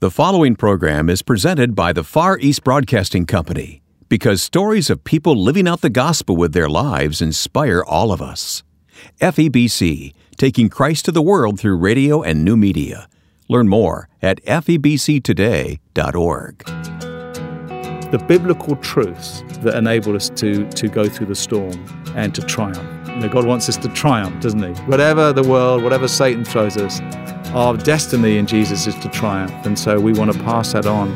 The following program is presented by the Far East Broadcasting Company because stories of people living out the gospel with their lives inspire all of us. FEBC, taking Christ to the world through radio and new media. Learn more at febctoday.org. The biblical truths that enable us to, to go through the storm and to triumph. You know, God wants us to triumph, doesn't He? Whatever the world, whatever Satan throws us, our destiny in Jesus is to triumph. And so we want to pass that on.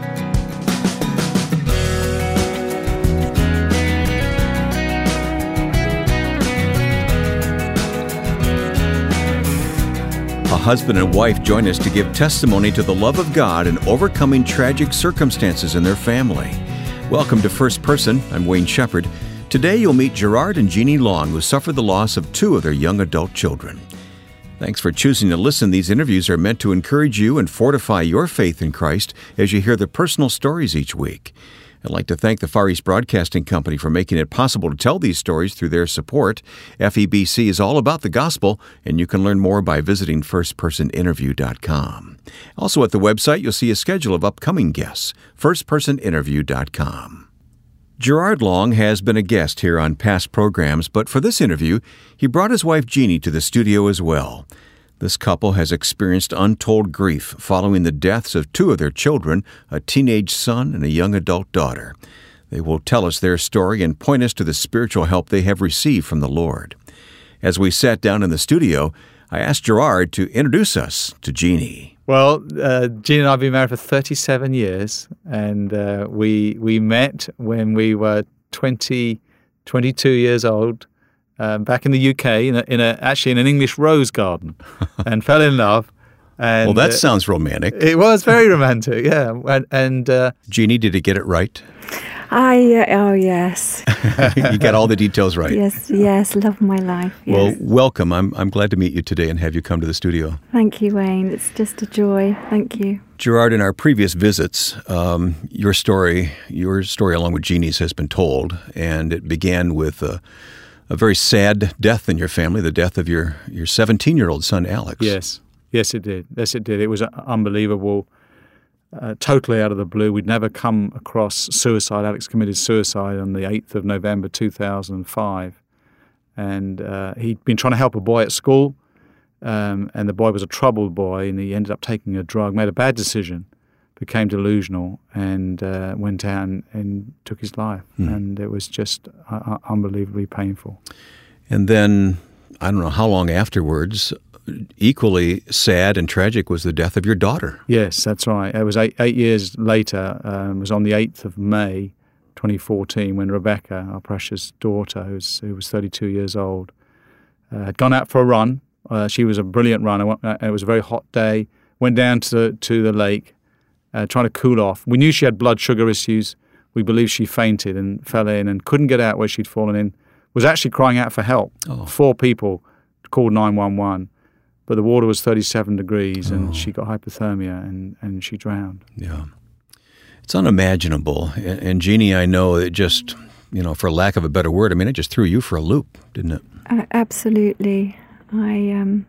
A husband and wife join us to give testimony to the love of God in overcoming tragic circumstances in their family. Welcome to First Person. I'm Wayne Shepherd. Today you'll meet Gerard and Jeannie Long, who suffered the loss of two of their young adult children. Thanks for choosing to listen. These interviews are meant to encourage you and fortify your faith in Christ as you hear the personal stories each week. I'd like to thank the Far East Broadcasting Company for making it possible to tell these stories through their support. FEBC is all about the gospel, and you can learn more by visiting firstpersoninterview.com. Also, at the website, you'll see a schedule of upcoming guests, firstpersoninterview.com. Gerard Long has been a guest here on past programs, but for this interview, he brought his wife Jeannie to the studio as well. This couple has experienced untold grief following the deaths of two of their children, a teenage son and a young adult daughter. They will tell us their story and point us to the spiritual help they have received from the Lord. As we sat down in the studio, I asked Gerard to introduce us to Jeannie. Well, uh, Jean and I have been married for 37 years, and uh, we we met when we were 20, 22 years old, um, back in the UK, in, a, in a, actually in an English rose garden, and fell in love. And, well, that uh, sounds romantic. It was very romantic, yeah. And, and uh, Jeannie, did he get it right? I uh, oh yes, you got all the details right. yes, yes. Love my life. Yes. Well, welcome. I'm, I'm glad to meet you today and have you come to the studio. thank you, Wayne. It's just a joy. Thank you. Gerard, in our previous visits, um, your story, your story along with Jeannie's has been told, and it began with a, a very sad death in your family, the death of your your 17 year old son, Alex. yes, yes, it did. Yes, it did. It was uh, unbelievable. Uh, totally out of the blue. We'd never come across suicide. Alex committed suicide on the 8th of November 2005. And uh, he'd been trying to help a boy at school. Um, and the boy was a troubled boy, and he ended up taking a drug, made a bad decision, became delusional, and uh, went out and, and took his life. And it was just uh, uh, unbelievably painful. And then I don't know how long afterwards, equally sad and tragic was the death of your daughter. Yes, that's right. It was eight, eight years later. Um, it was on the 8th of May 2014 when Rebecca, our precious daughter, who's, who was 32 years old, uh, had gone out for a run. Uh, she was a brilliant runner. Uh, It was a very hot day. Went down to the, to the lake, uh, trying to cool off. We knew she had blood sugar issues. We believe she fainted and fell in and couldn't get out where she'd fallen in. Was actually crying out for help. Oh. Four people called 911 but the water was 37 degrees and she got hypothermia and, and she drowned. Yeah. It's unimaginable. And, and Jeannie, I know it just, you know, for lack of a better word, I mean, it just threw you for a loop, didn't it? Uh, absolutely. I um,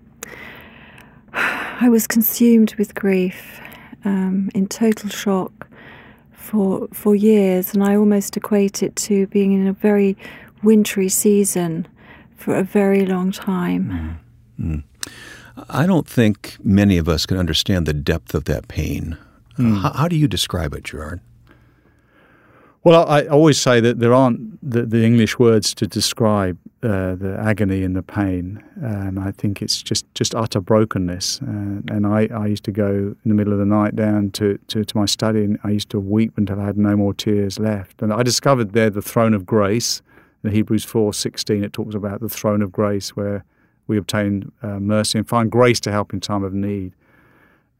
I was consumed with grief, um, in total shock for for years, and I almost equate it to being in a very wintry season for a very long time. I don't think many of us can understand the depth of that pain. How, how do you describe it, Gerard? Well, I, I always say that there aren't the, the English words to describe uh, the agony and the pain. And I think it's just, just utter brokenness. And, and I, I used to go in the middle of the night down to, to, to my study and I used to weep until I had no more tears left. And I discovered there the throne of grace. In Hebrews 4.16 it talks about the throne of grace where we obtain uh, mercy and find grace to help in time of need.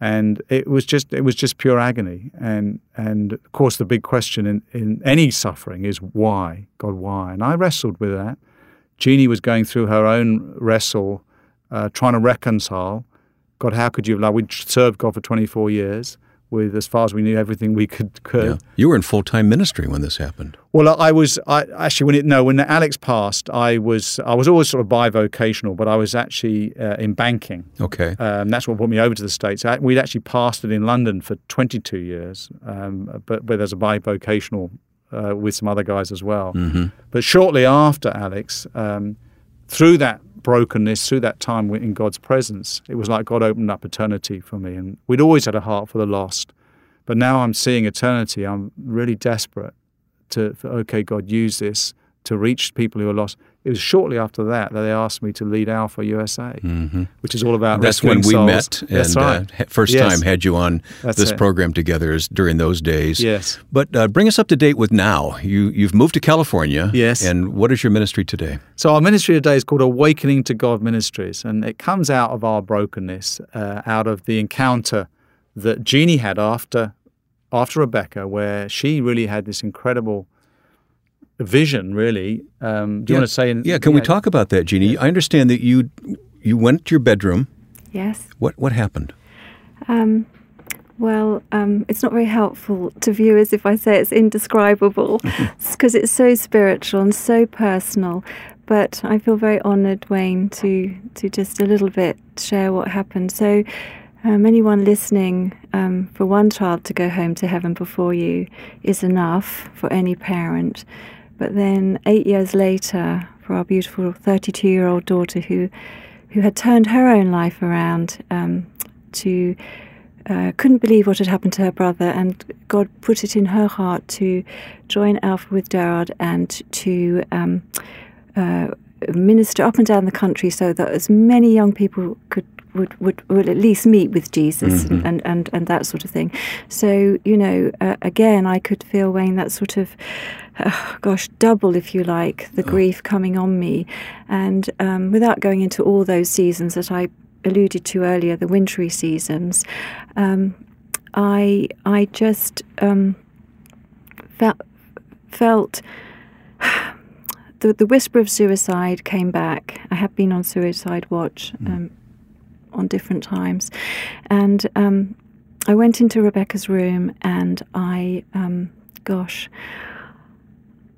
And it was just it was just pure agony. And and of course the big question in, in any suffering is why? God, why? And I wrestled with that. Jeannie was going through her own wrestle, uh, trying to reconcile. God, how could you have loved? We served God for 24 years. With, as far as we knew, everything we could. could. Yeah. You were in full time ministry when this happened. Well, I was I, actually when it no when Alex passed, I was I was always sort of bivocational, but I was actually uh, in banking. Okay, um, that's what brought me over to the states. I, we'd actually pastored in London for 22 years, um, but but as a bivocational uh, with some other guys as well. Mm-hmm. But shortly after Alex, um, through that brokenness, through that time in God's presence, it was like God opened up eternity for me, and we'd always had a heart for the lost. But now I'm seeing eternity. I'm really desperate to, for, okay, God, use this to reach people who are lost. It was shortly after that that they asked me to lead Alpha USA, mm-hmm. which is all about That's when we souls. met, and right. uh, first yes. time had you on That's this it. program together is during those days. Yes. But uh, bring us up to date with now. You you've moved to California. Yes. And what is your ministry today? So our ministry today is called Awakening to God Ministries, and it comes out of our brokenness, uh, out of the encounter that Jeannie had after after Rebecca, where she really had this incredible vision. Really, um, do you Yeah. want to say? In, Yeah, can we talk about that, Jeannie? I understand that you you went to your bedroom. Yes. What what happened? Um, well, um, it's not very helpful to viewers if I say it's indescribable because it's so spiritual and so personal. But I feel very honoured, Wayne, to, to just a little bit share what happened. So, um, anyone listening, um, for one child to go home to heaven before you is enough for any parent. But then, eight years later, for our beautiful 32 year old daughter who, who had turned her own life around um, to uh, couldn't believe what had happened to her brother, and God put it in her heart to join Alpha with Gerard and to um, uh, minister up and down the country so that as many young people could would, would, would at least meet with Jesus Mhm. and, and, and that sort of thing. So, you know, uh, again, I could feel, Wayne, that sort of, uh, gosh, double, if you like, the grief coming on me. And um, without going into all those seasons that I alluded to earlier, the wintry seasons, um, I, I just um, felt, felt the, the whisper of suicide came back. I have been on suicide watch um, on different times. And um, I went into Rebecca's room and I, um, gosh,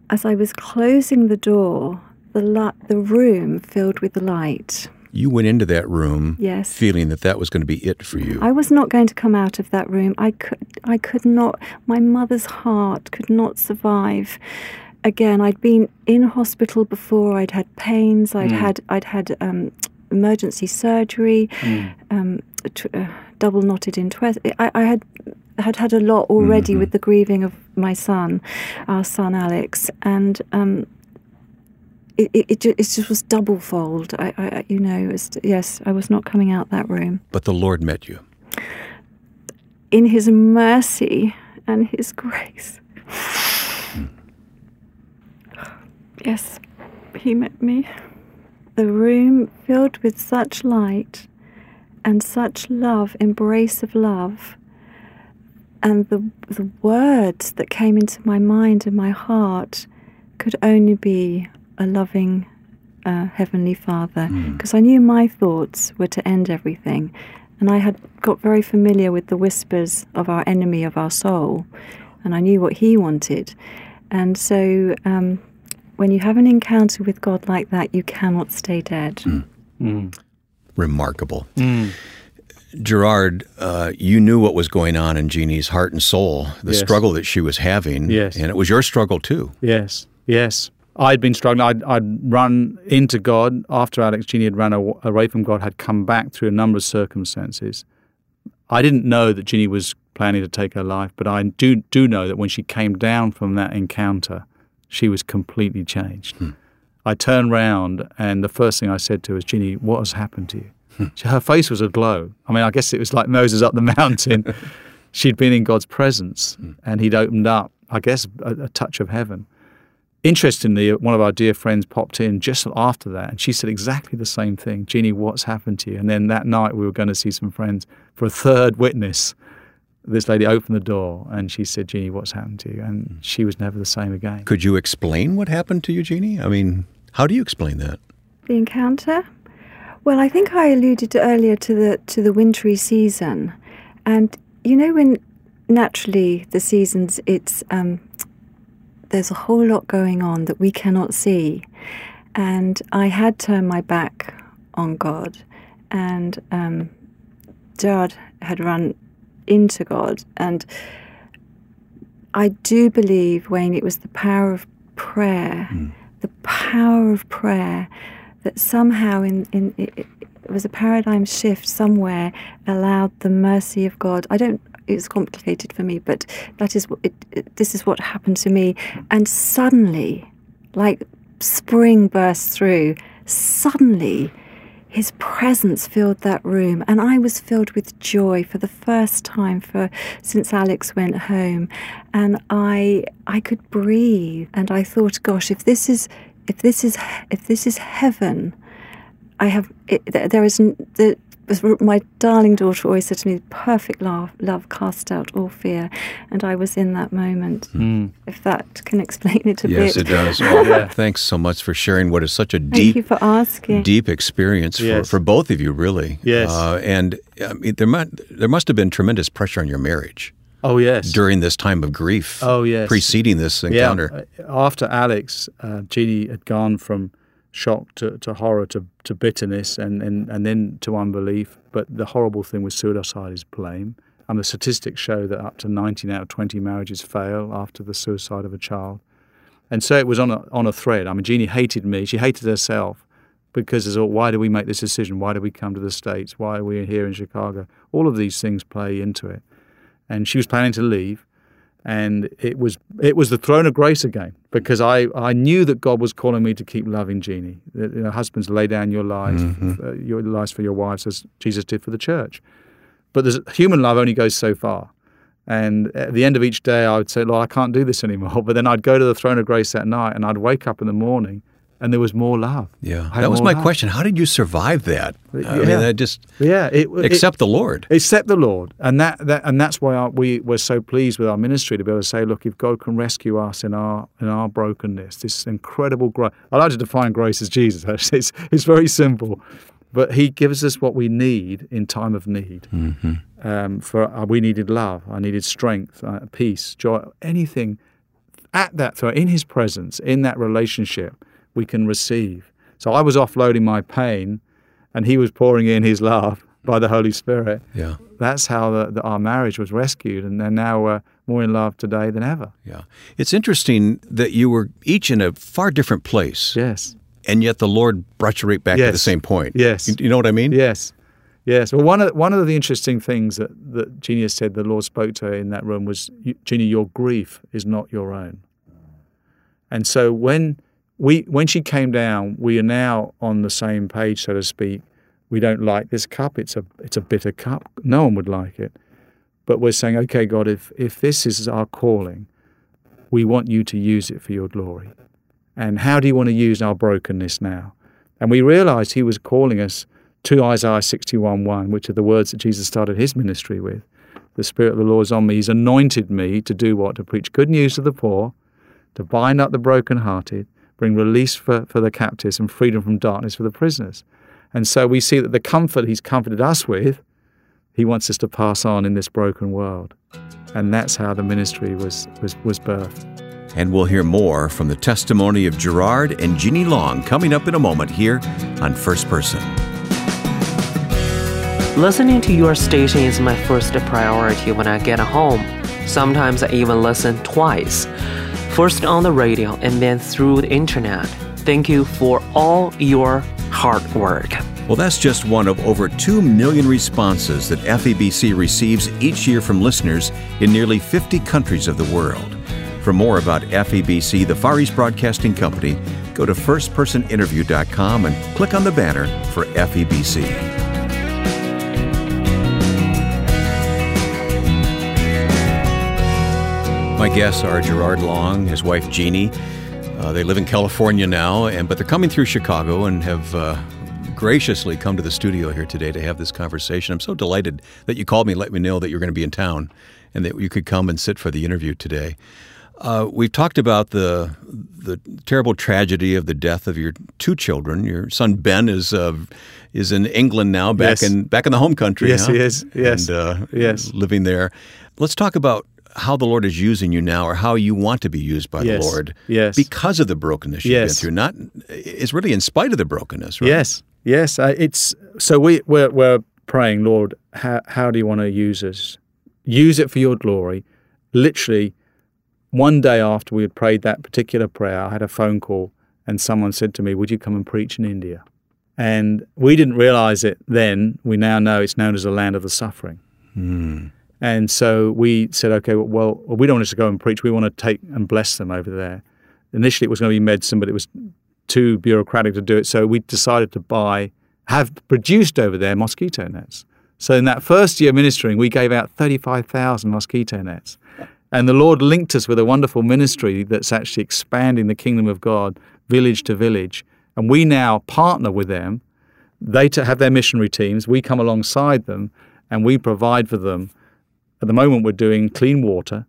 as I was closing the door, the, the room filled with light. You went into that room Yes. feeling that that was going to be it for you. I was not going to come out of that room. I could, I could not. My mother's heart could not survive. Again, I'd been in hospital before. I'd had pains. I'd had, I'd had um, emergency surgery, um, tw- uh, double knotted in twist. I, I had had had a lot already with the grieving of my son, our son Alex, and um, it, it, it, just was double fold. I, I, you know, was, yes, I was not coming out that room but the Lord met you. in his mercy and his grace. Yes, he met me. The room filled with such light and such love, embrace of love. And the, the words that came into my mind and my heart could only be a loving uh, Heavenly Father. Because I knew my thoughts were to end everything. And I had got very familiar with the whispers of our enemy of our soul. And I knew what he wanted. And so um, when you have an encounter with God like that, you cannot stay dead. Hmm. Hmm. Remarkable. Hmm. Gerard, uh, you knew what was going on in Jeannie's heart and soul, the Yes. struggle that she was having. Yes. And it was your struggle too. Yes, yes. I'd been struggling. I'd, I'd run into God after Alex Jeannie had run away from God, had come back through a number of circumstances. I didn't know that Jeannie was planning to take her life, but I do do know that when she came down from that encounter, she was completely changed. Hmm. I turned round, and the first thing I said to her was, "Jeannie, what has happened to you?" Hmm. She- Her face was aglow. I mean, I guess it was like Moses up the mountain. She'd been in God's presence, hmm. and He'd opened up, I guess, a, a touch of heaven. Interestingly, one of our dear friends popped in just after that, and she said exactly the same thing. Jeannie, what's happened to you? And then that night, we were going to see some friends for a third witness. This lady opened the door, and she said, "Jeannie, what's happened to you?" And she was never the same again. Could you explain what happened to you, Jeannie? I mean, how do you explain that? The encounter? Well, I think I alluded earlier to the to the wintry season, and you know when naturally, the seasons, it's um, there's a whole lot going on that we cannot see. And I had turned my back on God, and um, Gerard had run into God. And I do believe, Wayne, it was the power of prayer, mm. the power of prayer that somehow in, in it, it was a paradigm shift somewhere allowed the mercy of God. I don't it's complicated for me, but that is what it, it, this is what happened to me. And suddenly, like spring burst through, suddenly his presence filled that room and I was filled with joy for the first time for since Alex went home. And I I could breathe and I thought gosh if this is if this is if this is heaven I have it, there is the my darling daughter always said to me, perfect love, love cast out all fear. And I was in that moment. Mm. If that can explain it a yes, bit. Yes, it does. Well, yeah. Thanks so much for sharing what is such a deep, Thank you for asking. deep experience yes. for, for both of you, really. Yes. Uh, and I mean, there, might, there must have been tremendous pressure on your marriage. Oh, yes. During this time of grief. Oh, yes. Preceding this encounter. Yeah. After Alex, uh, Jeannie had gone from shock to, to horror to, to bitterness and, and, and then to unbelief. But the horrible thing with suicide is blame. And the statistics show that up to 19 out of 20 marriages fail after the suicide of a child. And so it was on a, on a thread. I mean, Jeannie hated me. She hated herself because it's all, why do we make this decision? Why do we come to the States? Why are we here in Chicago? All of these things play into it. And she was planning to leave and it was it was the throne of grace again because I, I knew that God was calling me to keep loving Jeannie. You know, husbands, lay down your lives, mm-hmm. uh, your lives for your wives, as Jesus did for the church. But there's, human love only goes so far. And at the end of each day, I would say, Lord, I can't do this anymore. But then I'd go to the throne of grace that night and I'd wake up in the morning and there was more love. Yeah, that was my love. question. How did you survive that? Yeah. I mean, that just yeah, it, accept it, the Lord, accept the Lord, and that, that and that's why our, we were so pleased with our ministry to be able to say, look, if God can rescue us in our in our brokenness, this incredible grace. I like to define grace as Jesus. Actually, it's it's very simple, but He gives us what we need in time of need. Mm-hmm. Um, for uh, we needed love, I needed strength, uh, peace, joy, anything at that in His presence, in that relationship we can receive. So I was offloading my pain, and he was pouring in his love by the Holy Spirit. Yeah, that's how the, the, our marriage was rescued, and, and now we're more in love today than ever. Yeah, it's interesting that you were each in a far different place. Yes, and yet the Lord brought you right back yes. to the same point. Yes, you, you know what I mean? Yes. Yes. Well, one of one of the interesting things that that Jeannie said the Lord spoke to her in that room was, Jeannie, your grief is not your own. And so when we when she came down, we are now on the same page, so to speak. We don't like this cup. It's a it's a bitter cup. No one would like it. But we're saying, okay, God, if if this is our calling, we want you to use it for your glory. And how do you want to use our brokenness now? And we realized he was calling us to Isaiah 61:1, which are the words that Jesus started his ministry with. The Spirit of the Lord is on me. He's anointed me to do what? To preach good news to the poor, to bind up the brokenhearted, bring release for, for the captives and freedom from darkness for the prisoners. And so we see that the comfort he's comforted us with, he wants us to pass on in this broken world. And that's how the ministry was, was, was birthed. And we'll hear more from the testimony of Gerard and Jeannie Long coming up in a moment here on First Person. Listening to your station is my first priority when I get home. Sometimes I even listen twice first on the radio and then through the internet. Thank you for all your hard work. Well, that's just one of over 2 million responses that FEBC receives each year from listeners in nearly 50 countries of the world. For more about FEBC, the Far East Broadcasting Company, go to firstpersoninterview.com and click on the banner for FEBC. My guests are Gerard Long, his wife Jeannie. Uh, they live in California now, and but they're coming through Chicago and have uh, graciously come to the studio here today to have this conversation. I'm so delighted that you called me let me know that you're going to be in town and that you could come and sit for the interview today. Uh, we've talked about the the terrible tragedy of the death of your two children. Your son Ben is uh, is in England now, back Yes. in back in the home country. Yes, huh? he is. Yes. and uh, Yes. living there. Let's talk about how the Lord is using you now, or how you want to be used by Yes. the Lord, Yes. because of the brokenness you've been through. Not it's really in spite of the brokenness, right? Yes, yes. Uh, it's so we we're, we're praying, Lord. How how do you want to use us? Use it for your glory. Literally, one day after we had prayed that particular prayer, I had a phone call, and someone said to me, "Would you come and preach in India?" And we didn't realize it then. We now know it's known as the land of the suffering. And so we said, okay, well, we don't want to go and preach. We want to take and bless them over there. Initially, it was going to be medicine, but it was too bureaucratic to do it. So we decided to buy, have produced over there mosquito nets. So in that first year ministering, we gave out 35,000 mosquito nets. And the Lord linked us with a wonderful ministry that's actually expanding the kingdom of God village to village. And we now partner with them. They have their missionary teams. We come alongside them and we provide for them. At the moment, we're doing clean water,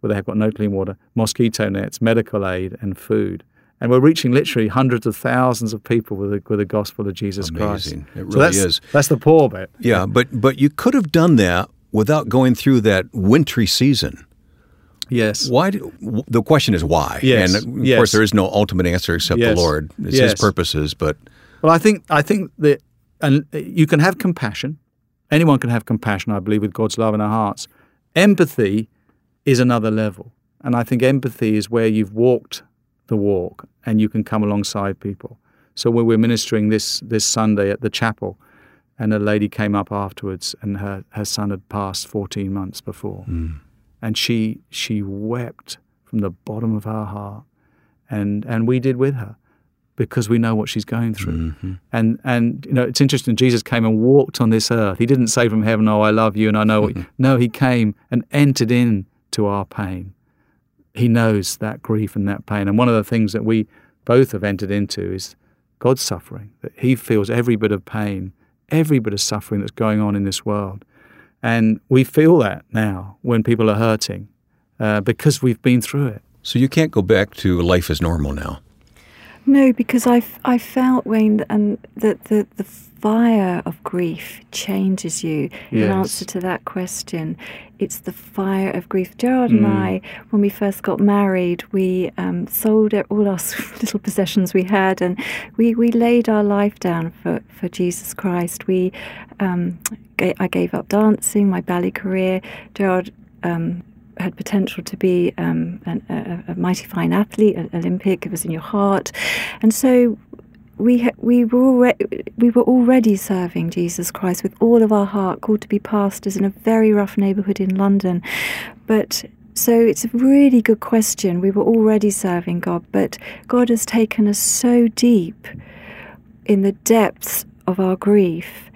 where they have got no clean water, mosquito nets, medical aid, and food. And we're reaching literally hundreds of thousands of people with the, with the gospel of Jesus Amazing. Christ. It So really that's, is. That's the poor bit. Yeah, but but you could have done that without going through that wintry season. Yes. Why? Do, the question is why. Yes, And of yes. course, there is no ultimate answer except Yes, the Lord. It's His purposes. But Well, I think I think that and you can have compassion. Anyone can have compassion, I believe, with God's love in our hearts. Empathy is another level, and I think empathy is where you've walked the walk and you can come alongside people. So when we're ministering this this Sunday at the chapel, and a lady came up afterwards, and her her son had passed 14 months before, hmm. and she she wept from the bottom of her heart, and and we did with her because we know what she's going through. And and you know, it's interesting. Jesus came and walked on this earth. He didn't say from heaven, "Oh, I love you and I know." What you. No, he came and entered into our pain. He knows that grief and that pain. And one of the things that we both have entered into is God's suffering. That He feels every bit of pain, every bit of suffering that's going on in this world, and we feel that now when people are hurting uh, because we've been through it. so you can't go back to life as normal now. No, because I, I felt Wayne that- and that the, the fire of grief changes you. In answer to that question, it's the fire of grief. Gerard and I, when we first got married, we um, sold all our little possessions we had, and we, we laid our life down for, for Jesus Christ. We um, I gave up dancing, my ballet career. Gerard um, had potential to be um, an, a, a mighty fine athlete, an Olympic. It was in your heart, and so we we were already we were already serving Jesus Christ with all of our heart, called to be pastors in a very rough neighbourhood in London, but. So it's a really good question. We were already serving God, but God has taken us so deep in the depths of our grief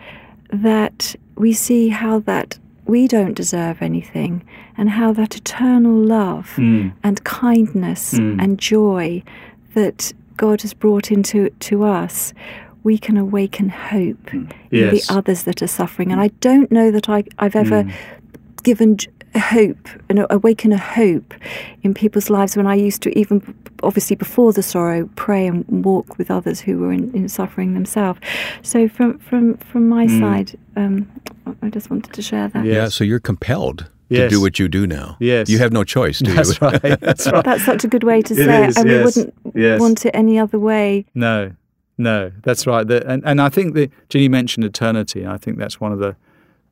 that we see how that we don't deserve anything and how that eternal love hmm. and kindness hmm. and joy that God has brought into to us we can awaken hope hmm. in Yes. the others that are suffering. And I don't know that I, I've ever given hope and awaken a hope in people's lives when I used to even obviously before the sorrow pray and walk with others who were in, in suffering themselves. So from from from my side um, I just wanted to share that. Yeah. Yeah. So you're compelled to Yes. do what you do now. Yes. You have no choice, do That's you? right. That's right. that's such a good way to It say is, it and we wouldn't yes. want it any other way No, no, that's right. The, and, and I think that Ginny mentioned eternity. And I think that's one of the,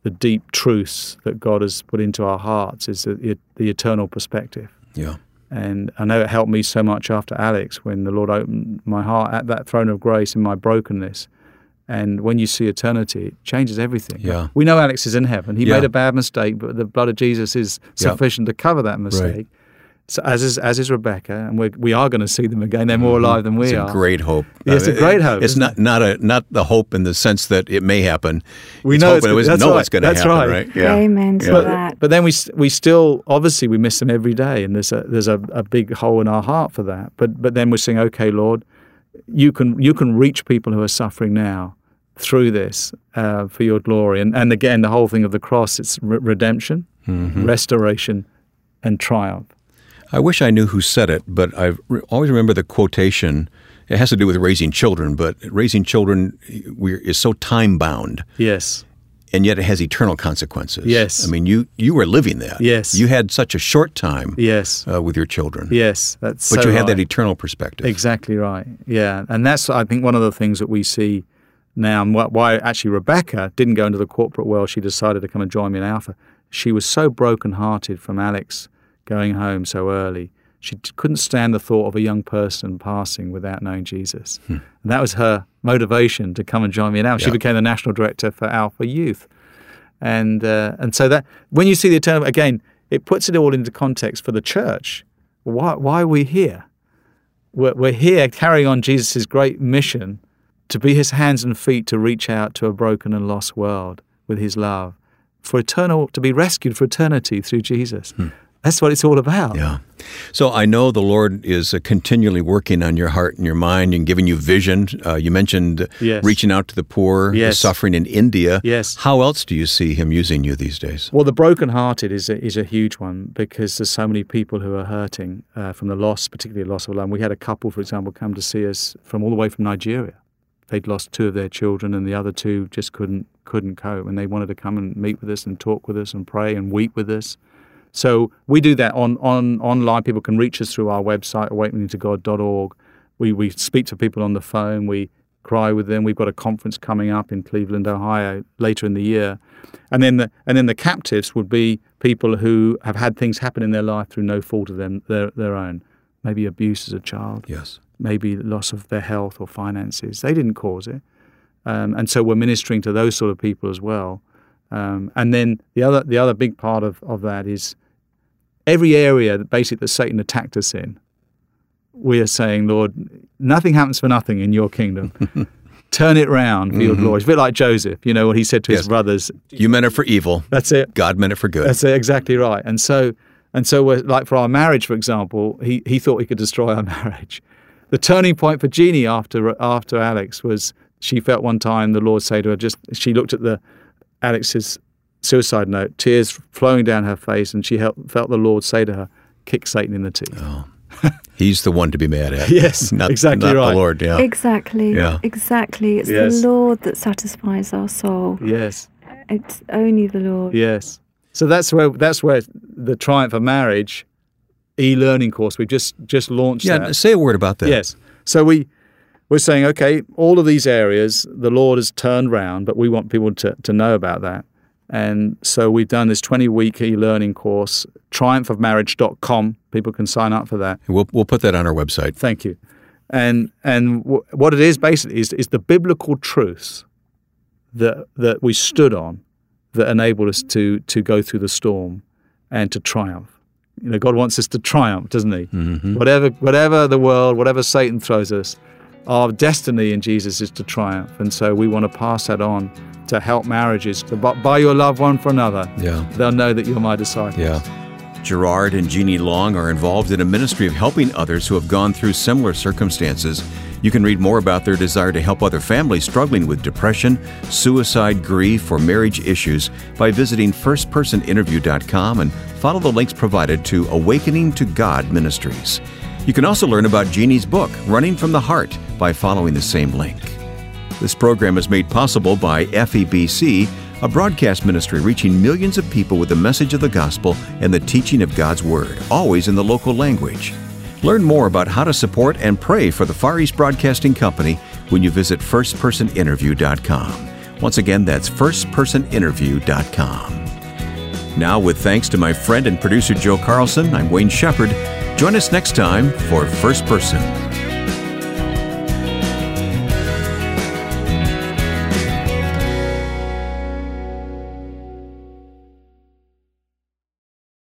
the deep truths that God has put into our hearts is the, the eternal perspective. yeah. And I know it helped me so much after Alex when the Lord opened my heart at that throne of grace in my brokenness. And when you see eternity, it changes everything. Yeah. We know Alex is in heaven. He Yeah. made a bad mistake, but the blood of Jesus is Yeah. sufficient to cover that mistake. So as is as is Rebecca, and we're, we are going to see them again. They're more alive than we Mm-hmm. It's are. a great hope. Yeah, it's a Uh, great hope, It's isn't not not a not the hope in the sense that it may happen. We It's know hope it's and it was know right, it's going to that's happen, right. right? Yeah. amen to but, that but then we we still obviously we miss them every day, and there's a there's a, a big hole in our heart for that. But but then we're saying, okay, Lord, you can you can reach people who are suffering now through this uh, for your glory. And and again, the whole thing of the cross, it's re- redemption, Mm-hmm. restoration, and triumph. I wish I knew who said it, but I re- always remember the quotation. It has to do with raising children, but raising children we is so time bound, Yes. And yet it has eternal consequences. Yes. I mean you you were living that. Yes. you had such a short time. Yes. Uh, with your children. Yes. That's but so you had that eternal perspective. Exactly right. Yeah, and that's I think one of the things that we see now, and wh- why actually Rebecca didn't go into the corporate world. She decided to come and join me in Alpha. She was so broken-hearted from Alex going home so early. She couldn't stand the thought of a young person passing without knowing Jesus, and that was her motivation to come and join me Alpha. She Yeah. became the national director for Alpha Youth, and uh, and so that when you see the eternal again, it puts it all into context for the church. Why why are we here? We're, we're here carrying on Jesus' great mission to be his hands and feet to reach out to a broken and lost world with his love, for eternal, to be rescued for eternity through Jesus. That's what it's all about. Yeah. So I know the Lord is uh, continually working on your heart and your mind and giving you vision. Uh, you mentioned Yes. reaching out to the poor, the suffering in India. Yes. How else do you see Him using you these days? Well, the brokenhearted is a, is a huge one because there's so many people who are hurting uh, from the loss, particularly the loss of a love. We had a couple, for example, come to see us from all the way from Nigeria. They'd lost two of their children, and the other two just couldn't couldn't cope, and they wanted to come and meet with us and talk with us and pray and weep with us. So we do that on, on online. People can reach us through our website, awakeningtogod.org. We we speak to people on the phone. We cry with them. We've got a conference coming up in Cleveland, Ohio, later in the year, and then the and then the captives would be people who have had things happen in their life through no fault of them their their own, maybe abuse as a child, Yes. maybe loss of their health or finances. They didn't cause it, um, and so we're ministering to those sort of people as well. Um, and then the other the other big part of, of that is every area that basically that Satan attacked us in. We are saying, Lord, nothing happens for nothing in your kingdom. Turn it round for your mm-hmm. glory. It's a bit like Joseph, you know, what he said to Yes. his brothers. You meant it for evil. That's it. God meant it for good. That's it, exactly right. And so, and so, we're, like for our marriage, for example, he, he thought he could destroy our marriage. The turning point for Jeannie after after Alex was she felt one time the Lord say to her, just she looked at the Alex's suicide note, tears flowing down her face, and she felt, felt the Lord say to her, "Kick Satan in the teeth." Oh. He's the one to be mad at. Yes, not, exactly not right. the Lord. Yeah. Exactly. Yeah. Exactly. It's Yes. the Lord that satisfies our soul. Yes, It's only the Lord. yes. So that's where that's where the Triumph of Marriage e-learning course we've just just launched. yeah. that. Say a word about that. Yes. So we we're saying, okay, all of these areas the Lord has turned round, but we want people to, to know about that. And so we've done this 20 week e learning course, triumphofmarriage.com. People can sign up for that. We'll we'll put that on our website. Thank you. And and w- what it is basically is, is the biblical truths that that we stood on that enabled us to to go through the storm and to triumph. You know, God wants us to triumph, doesn't He? Mm-hmm. Whatever whatever the world, whatever Satan throws us, our destiny in Jesus is to triumph. And so we want to pass that on to help marriages to bu- by your love one for another. Yeah. They'll know that you're my disciple. Yeah. Gerard and Jeannie Long are involved in a ministry of helping others who have gone through similar circumstances. You can read more about their desire to help other families struggling with depression, suicide, grief, or marriage issues by visiting firstpersoninterview.com and follow the links provided to Awakening to God Ministries. You can also learn about Jeannie's book, Running from the Heart, by following the same link. This program is made possible by FEBC, a broadcast ministry reaching millions of people with the message of the gospel and the teaching of God's Word, always in the local language. Learn more about how to support and pray for the Far East Broadcasting Company when you visit firstpersoninterview.com. Once again, that's firstpersoninterview.com. Now, with thanks to my friend and producer Joe Carlson, I'm Wayne Shepherd. Join us next time for First Person.